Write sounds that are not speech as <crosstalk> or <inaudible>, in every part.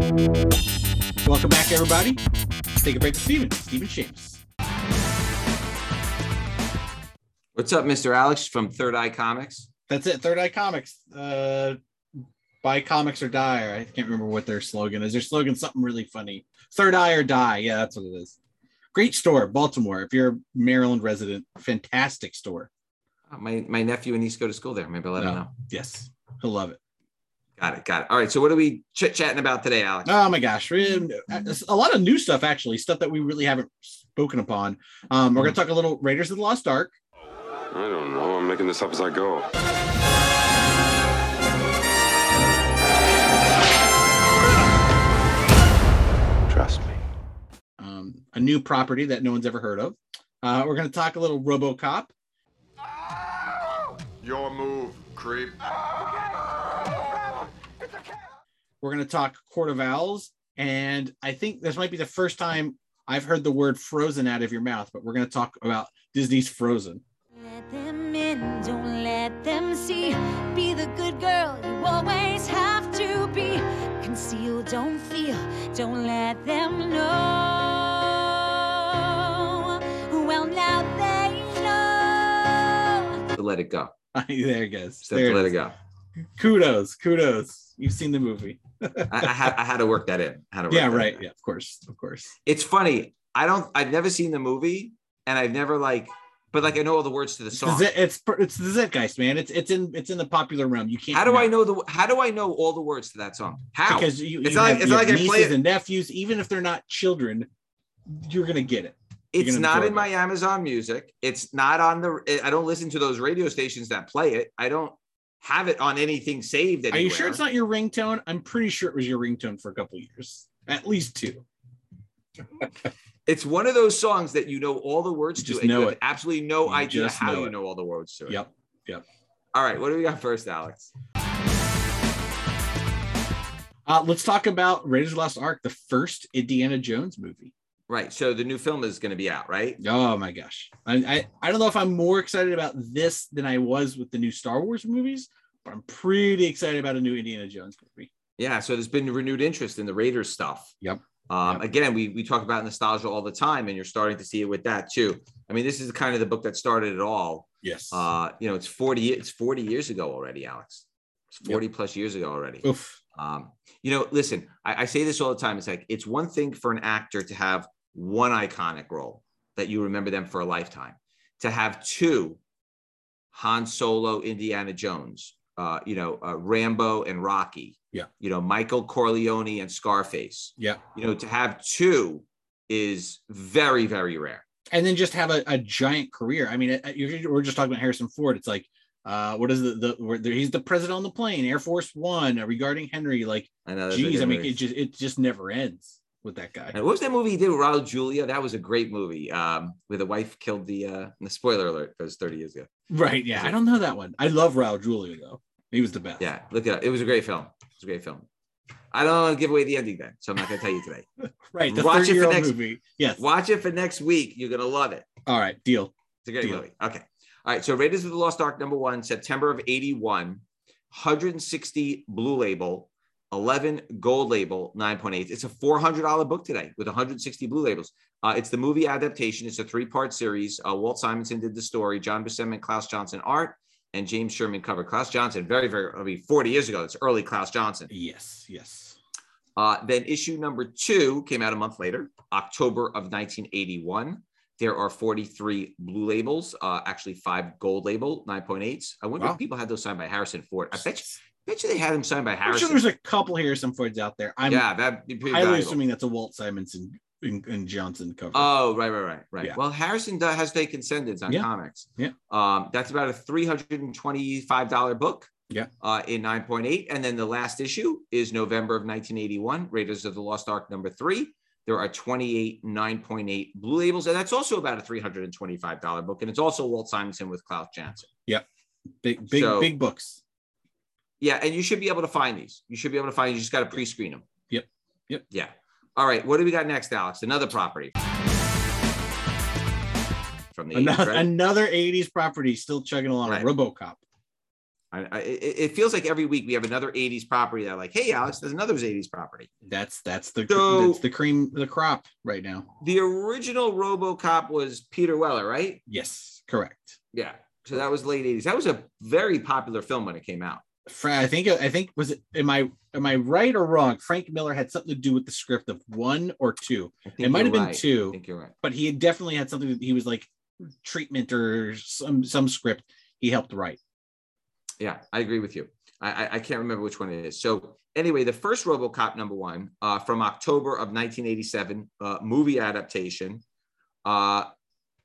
Welcome back, everybody. Let's take a break with Steven. Steven Shames. What's up, Mr. Alex from Third Eye Comics? That's it. Third Eye Comics. Uh, buy comics or die. Or I can't remember what their slogan is. Their slogan something really funny. Third Eye or die. Yeah, that's what it is. Great store, Baltimore. If you're a Maryland resident, fantastic store. Uh, My my nephew and niece go to school there. Maybe I'll let him know. Yes, he'll love it. Got it. Got it. All right. So what are we chit chatting about today, Alex? Oh my gosh, a lot of new stuff actually, stuff that we really haven't spoken upon. Um, we're gonna talk a little Raiders of the Lost Ark. I don't know. I'm making this up as I go. Trust me. um, a new property that no one's ever heard of. Uh, we're going to talk a little RoboCop. Your move, creep. We're going to talk Court of Owls, and I think this might be the first time I've heard the word "frozen" out of your mouth. But we're going to talk about Disney's Frozen. Let them in, don't let them see. Be the good girl you always have to be. Conceal, don't feel, don't let them know. Well, now they know. To let it go. <laughs> there it goes. Just have There to it let is. it go. Kudos, kudos. You've seen the movie. I, I, had, I had to work that in. Had to work yeah, that right. in. Yeah, of course, of course. It's funny. I don't. I've never seen the movie, and I've never like. But like I know all the words to the song. It's it's the Zeitgeist, man. It's it's in it's in the popular realm. You can't. How do I know the? How do I know all the words to that song? How? Because you, It's you not like- have, it's not like I play it- and nephews, even if they're not children, you're gonna get it. you're it's not in it. my Amazon Music. It's not on the. I don't listen to those radio stations that play it. I don't have it on anything saved. Are you sure it's not your ringtone? I'm pretty sure it was your ringtone for a couple years, at least two. It's one of those songs that you know all the words You to, and know you have it. absolutely no You idea how you it. know all the words to it. Yep, yep. All right, what do we got first, Alex? Uh, let's talk about Raiders of the Lost Ark, the first Indiana Jones movie. Right. So the new film is going to be out, right? Oh my gosh. I, I, I don't know if I'm more excited about this than I was with the new Star Wars movies, but I'm pretty excited about a new Indiana Jones movie. Yeah. So there's been renewed interest in the Raiders stuff. Yep. Um, Yep. Again, we we talk about nostalgia all the time, and you're starting to see it with that too. I mean, this is kind of the book that started it all. Yes. Uh, you know, it's 40 it's 40 years ago already, Alex. It's 40 plus years ago already. Oof. Um, you know, listen, I, I say this all the time. It's like it's one thing for an actor to have one iconic role that you remember them for a lifetime. To have two, Han Solo, Indiana Jones, uh, you know, uh, Rambo and Rocky. Yeah. You know, Michael Corleone and Scarface. Yeah. You know, to have two is very, very rare. And then just have a, a giant career. I mean, uh, you're, we're just talking about Harrison Ford. It's like, uh, what is the, the, he's the president on the plane, Air Force One, uh, regarding Henry. Like, I know. geez, I mean, it just, it just never ends with that guy. And what was that movie he did with Raul Julia? That was a great movie. Um, where the wife killed the uh the spoiler alert, that was 30 years ago. Right. Yeah. I don't know that one. I love Raul Julia, though. He was the best. Yeah, look it up. It was a great film. It was a great film. I don't want to give away the ending then, so I'm not gonna tell you today. <laughs> Right. Watch it for next- movie. Yes. Watch it for next week. You're gonna love it. All right. Deal. It's a great Deal. movie. Okay. All right. So Raiders of the Lost Ark number one, September of 81, 160 blue label, 11 gold label, 9.8. It's a $400 book today with 160 blue labels. Uh, it's the movie adaptation. It's a three part series. Uh, Walt Simonson did the story, John Buscema, Klaus Janson art, and James Sherman cover. Klaus Janson, very, very, I mean, 40 years ago. It's early Klaus Janson. Yes. Yes. Uh, then issue number two came out a month later, October of 1981. There are 43 blue labels, uh, actually five gold label, 9.8s. I wonder Wow. if people had those signed by Harrison Ford. I bet you, bet you they had them signed by Harrison. I'm sure there's a couple Harrison Fords out there. I'm yeah, that'd be highly assuming that's a Walt Simonson and, and Janson cover. Oh, right, right, right, right. Yeah. Well, Harrison does, has taken sendings on Yeah. comics. Yeah. Um, that's about a $325 book. Yeah. Uh, in 9.8. And then the last issue is November of 1981, Raiders of the Lost Ark number three. There are 28 9.8 blue labels, and that's also about a $325 book. And it's also Walt Simonson with Klaus Janson. Yep. Big, big, so- big books. Yeah, and you should be able to find these. You should be able to find. You just got to pre-screen them. Yep. Yep. Yeah. All right. What do we got next, Alex? Another property from the 80s, Another, right? another 80s property still chugging along. Right. RoboCop. I, I, it it feels like every week we have another 80s property that, like, hey, Alex, there's another 80s property. That's that's the So- that's the cream the crop right now. The original RoboCop was Peter Weller, right? Yes, correct. Yeah. So that was late 80s. That was a very popular film when it came out. I think I think was it am I am I right or wrong? Frank Miller had something to do with the script of one or two, It might have been right. two. I think you're right. but he had definitely had something. That he was like treatment or some some script he helped write. Yeah, I agree with you. I, I, I can't remember which one it is. So anyway, the first RoboCop number one uh, from October of 1987, uh, movie adaptation. Uh,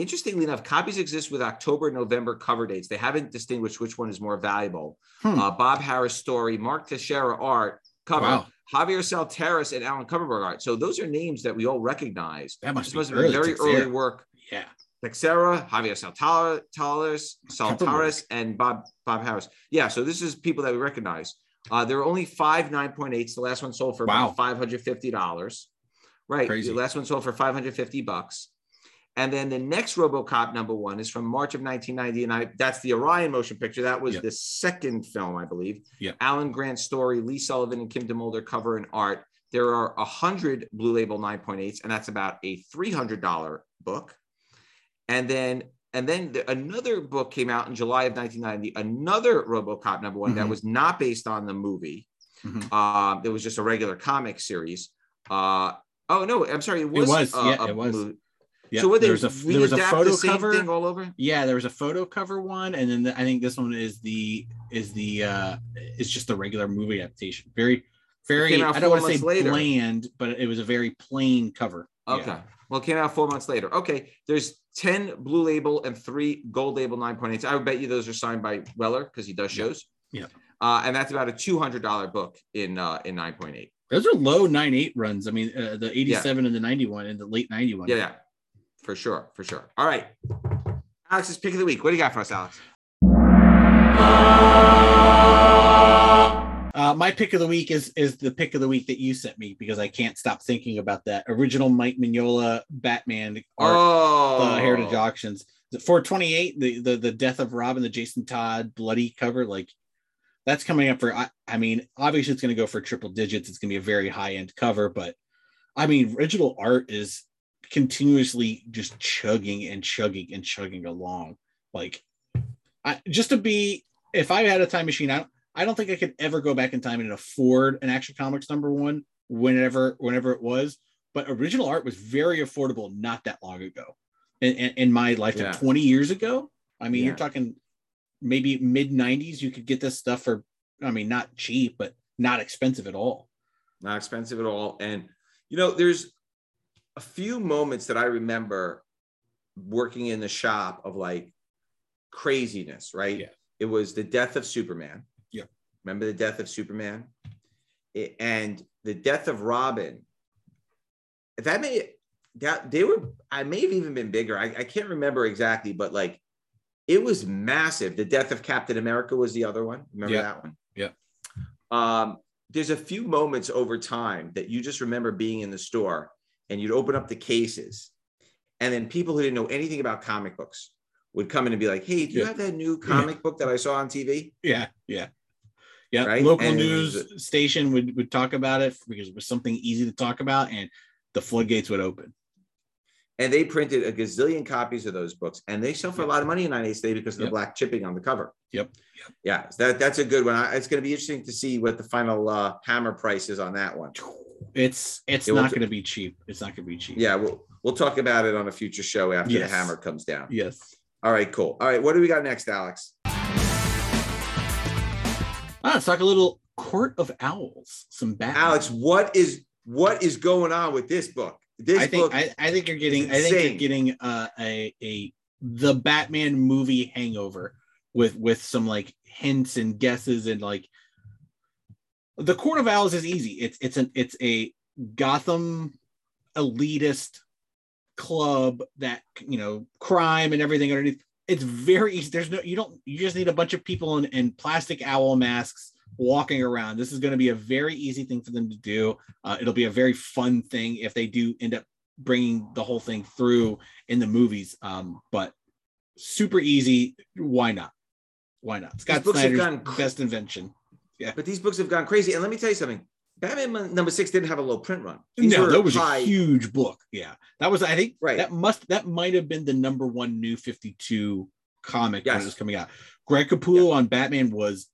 interestingly enough, copies exist with October November cover dates. They haven't distinguished which one is more valuable. Hmm. Uh, Bob Harras story, Mark Texeira art cover, Wow. Javier Saltares and Alan Kupperberg art. So those are names that we all recognize. That must This be have been early very early work Yeah, Texeira, Javier Saltares, Saltares, and Bob Bob Harras. Yeah, so this is people that we recognize. Uh, there are only five 9.8s. The last one sold for Wow. about $550. Right. Crazy. The last one sold for 550 bucks. And then the next RoboCop number one is from March of 1990. And I, that's the Orion motion picture. That was Yep. the second film, I believe. Yep. Alan Grant's story, Lee Sullivan and Kim DeMulder cover and art. There are 100 Blue Label 9.8s, and that's about a $300 book. And then and then the, another book came out in July of 1990, another RoboCop number one that Mhm. was not based on the movie. Mhm. Um, it was just a regular comic series. Uh, oh no, I'm sorry, it was. was, uh, yeah, a it was. movie. Yeah. So what they there was a there was a photo cover. thing all over? Yeah, there was a photo cover one, and then the, I think this one is the is the uh it's just the regular movie adaptation. Very very I don't want to say later. bland, but it was a very plain cover. Yeah. Okay. Well, it came out four months later. Okay. There's 10 blue label and three gold label 9.8. I would bet you those are signed by Weller because he does shows. Yeah. Uh, and that's about a $200 book in uh, in 9.8. Those are low nine eight runs. I mean, uh, the eighty seven and the ninety one and the late ninety one. Yeah, yeah. For sure. For sure. All right. Alex's pick of the week. What do you got for us, Alex? Uh, my pick of the week is is the pick of the week that you sent me because I can't stop thinking about that original Mike Mignola Batman art, Oh, uh, Heritage Auctions. The 428, the, the the death of Robin, the Jason Todd bloody cover, like that's coming up for. I, I mean, obviously it's going to go for triple digits. It's going to be a very high end cover, but I mean, original art is continuously just chugging and chugging and chugging along. Like, I just to be, if I had a time machine, I don't, I don't think I could ever go back in time and afford an Action Comics number one whenever whenever it was. But original art was very affordable not that long ago. In, in, in my lifetime, Yeah. 20 years ago. I mean, Yeah. you're talking maybe mid 90s. You could get this stuff for, I mean, not cheap, but not expensive at all. not expensive at all. And you know, there's a few moments that I remember working in the shop of like craziness, right? Yeah. It was the death of Superman. Yeah. Remember the death of Superman? It- and the death of Robin. That may that they were I may have even been bigger. I, I can't remember exactly, but like it was massive. The death of Captain America was the other one. Remember Yeah. that one? Yeah. Um, there's a few moments over time that you just remember being in the store and you'd open up the cases and then people who didn't know anything about comic books would come in and be like hey do you Yeah. have that new comic book that i saw on tv Yeah. Yeah. Yeah. Right? Local And news station would, would talk about it because it was something easy to talk about and the floodgates would open. and they printed a gazillion copies of those books and they sell for a lot of money in 98 today because of the black chipping on the cover Yep. yeah so that, that's a good one I, it's going to be interesting to see what the final uh, hammer price is on that one It's it's Yeah, we'll not t- going to be cheap. It's not going to be cheap. yeah we'll, we'll talk about it on a future show after Yes. the hammer comes down Yes. all right cool all right what do we got next alex Ah, let's talk a little Court of Owls. Some Batman. alex what is what is going on with this book this I think book I, I think you're getting I think you're getting uh, a a the Batman movie hangover with with some like hints and guesses and like the Court of Owls is easy. It's it's an it's a Gotham elitist club that you know crime and everything underneath. It's very easy. There's no you don't you just need a bunch of people in, in plastic owl masks walking around. This is going to be a very easy thing for them to do. Uh, it'll be a very fun thing if they do end up bringing the whole thing through in the movies. Um, but super easy. Why not? Why not? Scott Snyder's best invention. But these books have gone crazy. And let me tell you something. Batman number six didn't have a low print run. These no, that was high- a huge book. Yeah, that was. I think Right. that must that might have been the number one new Fifty Two comic when it was coming out. Greg Capullo on Batman was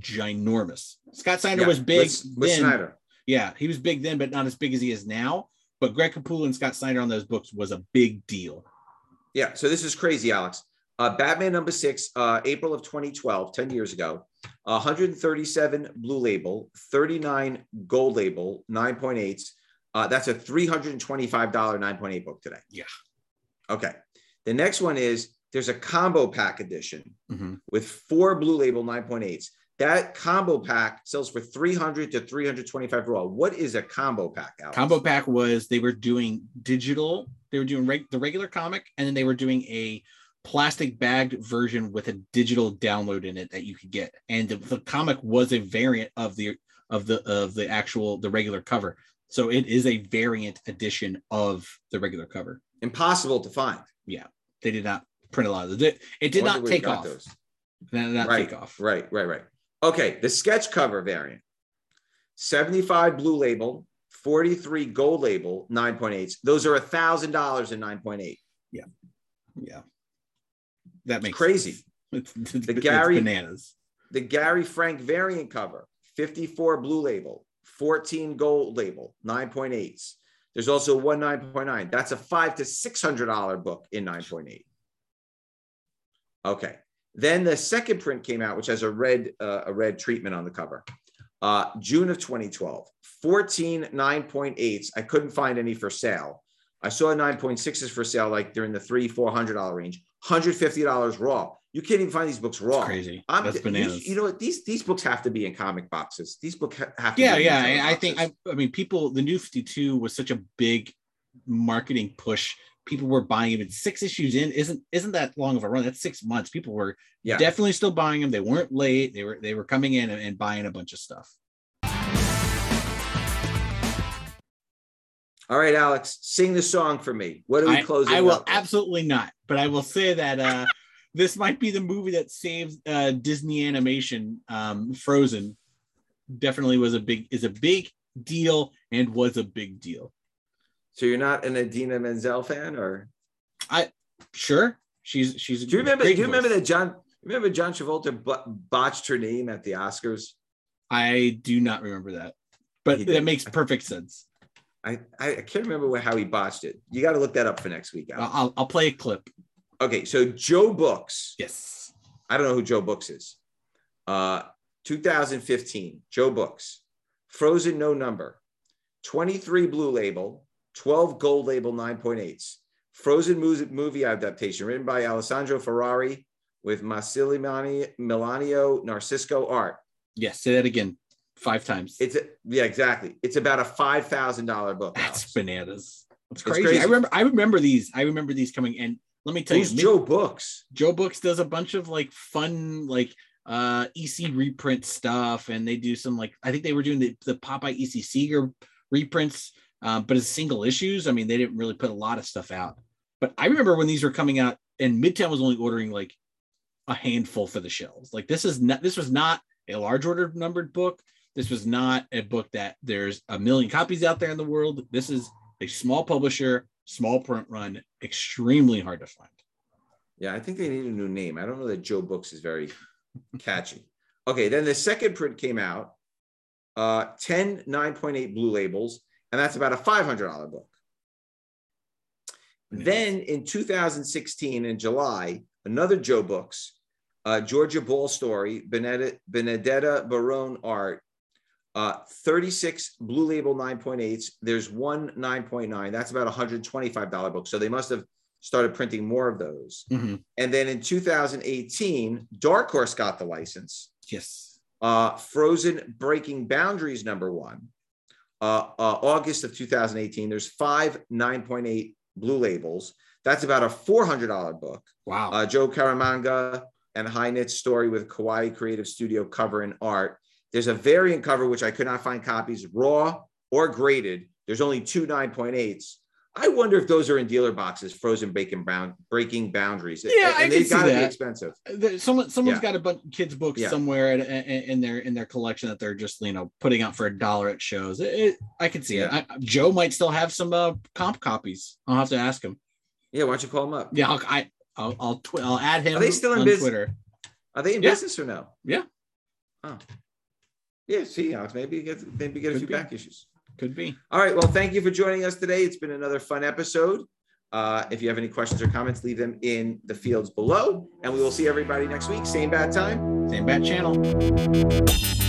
ginormous. Scott Snyder Yeah, was big with, with then. Snyder. Yeah, he was big then, but not as big as he is now. But Greg Capullo and Scott Snyder on those books was a big deal. Yeah. So this is crazy, Alex. Uh, Batman number six, uh, April of 2012, 10 years ago, 137 blue label, 39 gold label, 9.8s. Uh, that's a $325 9.8 book today. Yeah. Okay. The next one is there's a combo pack edition Mhm. with four blue label 9.8s. That combo pack sells for 300 to 325 raw. What is a combo pack? Alex? Combo Pack was they were doing digital, they were doing reg- the regular comic, and then they were doing a plastic bagged version with a digital download in it that you could get. And the, the comic was a variant of the of the of the actual the regular cover. So it is a variant edition of the regular cover. Impossible to find. Yeah. They did not print a lot of it. It did not take off. those. Did not right, take off. Right, right, right. Okay, the sketch cover variant 75 blue label, 43 gold label, 9.8. Those are a $1,000 in 9.8. Yeah. Yeah. That makes Crazy. sense. It's, <laughs> it's, The Gary- bananas. The Gary Frank variant cover 54 blue label, 14 gold label, 9.8s. There's also one 9.9. That's a five to $600 book in 9.8. Okay. Then the second print came out, which has a red uh, a red treatment on the cover. Uh, June of 2012, 14 9.8s. I couldn't find any for sale. I saw 9.6s for sale, like during the three, four hundred dollar range. $150 raw. You can't even find these books raw. It's crazy. I'm, That's you- bananas. You, know what? These these books have to be in comic boxes. These books have to. yeah be in yeah I, I think I. I mean people the new 52 was such a big marketing push people were buying them six issues in isn't isn't that long of a run that's six months people were yeah. definitely still buying them they weren't late they were they were coming in and, and buying a bunch of stuff All right, Alex, sing the song for me. What are we I, closing? I will with? absolutely not but i will say that uh <laughs> this might be the movie that saved uh disney animation um frozen definitely was a big is a big deal and was a big deal So you're not an Idina Menzel fan, or I sure she's she's do you remember? Do you remember that John? Remember John Travolta botched her name at the Oscars? I do not remember that, but that makes perfect sense. I I, can't remember how he botched it. You got to look that up for next week. I'll, Alex. I'll, I'll play a clip. Okay, so Joe Books. Yes. I don't know who Joe Books is. Uh, 2015, Joe Books, Frozen No Number, 23 Blue Label, 12 Gold Label 9.8s. Frozen movie, movie adaptation written by Alessandro Ferrari with Massimiliano Milanio Narcisco art. Yes. Say that again five times. It's a, yeah, exactly. It's about a five thousand dollar book. That's Alex. bananas. That's It's crazy. crazy. I remember. I remember these. I remember these coming. And let me tell Who's you, Joe Books? Joe Books does a bunch of like fun like uh EC reprint stuff, and they do some like I think they were doing the the Popeye EC Segar reprints, um, but as single issues. I mean, they didn't really put a lot of stuff out. But I remember when these were coming out, and Midtown was only ordering like a handful for the shelves. Like this is not this was not a large order numbered book. This was not a book that there's a million copies out there in the world. This is a small publisher, small print run, extremely hard to find. Yeah, I think they need a new name. I don't know that Joe Books is very catchy. Okay, then the second print came out, uh, 10 9.8 blue labels, and that's about a $500 book. Then in 2016, in July, another Joe Books, uh, Georgia Ball story, Benedetta, Benedetta Barone art, uh, 36 blue label 9.8s. There's one 9.9. That's about $125 book. So they must have started printing more of those. Mhm. And then in 2018, Dark Horse got the license. Yes. Uh, Frozen Breaking Boundaries, number one. Uh, uh, August of 2018, there's five 9.8 blue labels. That's about a $400 book. Wow. Uh, Joe Caramagna and High Knit Story with Kawaii Creative Studio cover and art. There's a variant cover, which I could not find copies, raw or graded. There's only two 9.8s. I wonder if those are in dealer boxes, frozen bacon bound breaking boundaries. Yeah, and I they've see gotta be expensive. Someone someone's Yeah. got a bunch of kids books Yeah. somewhere in, in, their in their collection that they're just you know putting out for a dollar at shows. It, it- I can see Yeah. it. I, Joe might still have some uh, comp copies. I'll have to ask him. Yeah, why don't you call him up? Yeah, I'll, I I'll I'll, twi- I'll add him. Are they still in on business? Twitter? Are they in business or no? Yeah. Oh. Yeah, see, Alex, maybe you get maybe get a Could few be. back issues. Could be. All right. Well, thank you for joining us today. It's been another fun episode. Uh, if you have any questions or comments, leave them in the fields below. And we will see everybody next week. Same bad time. Same bat channel.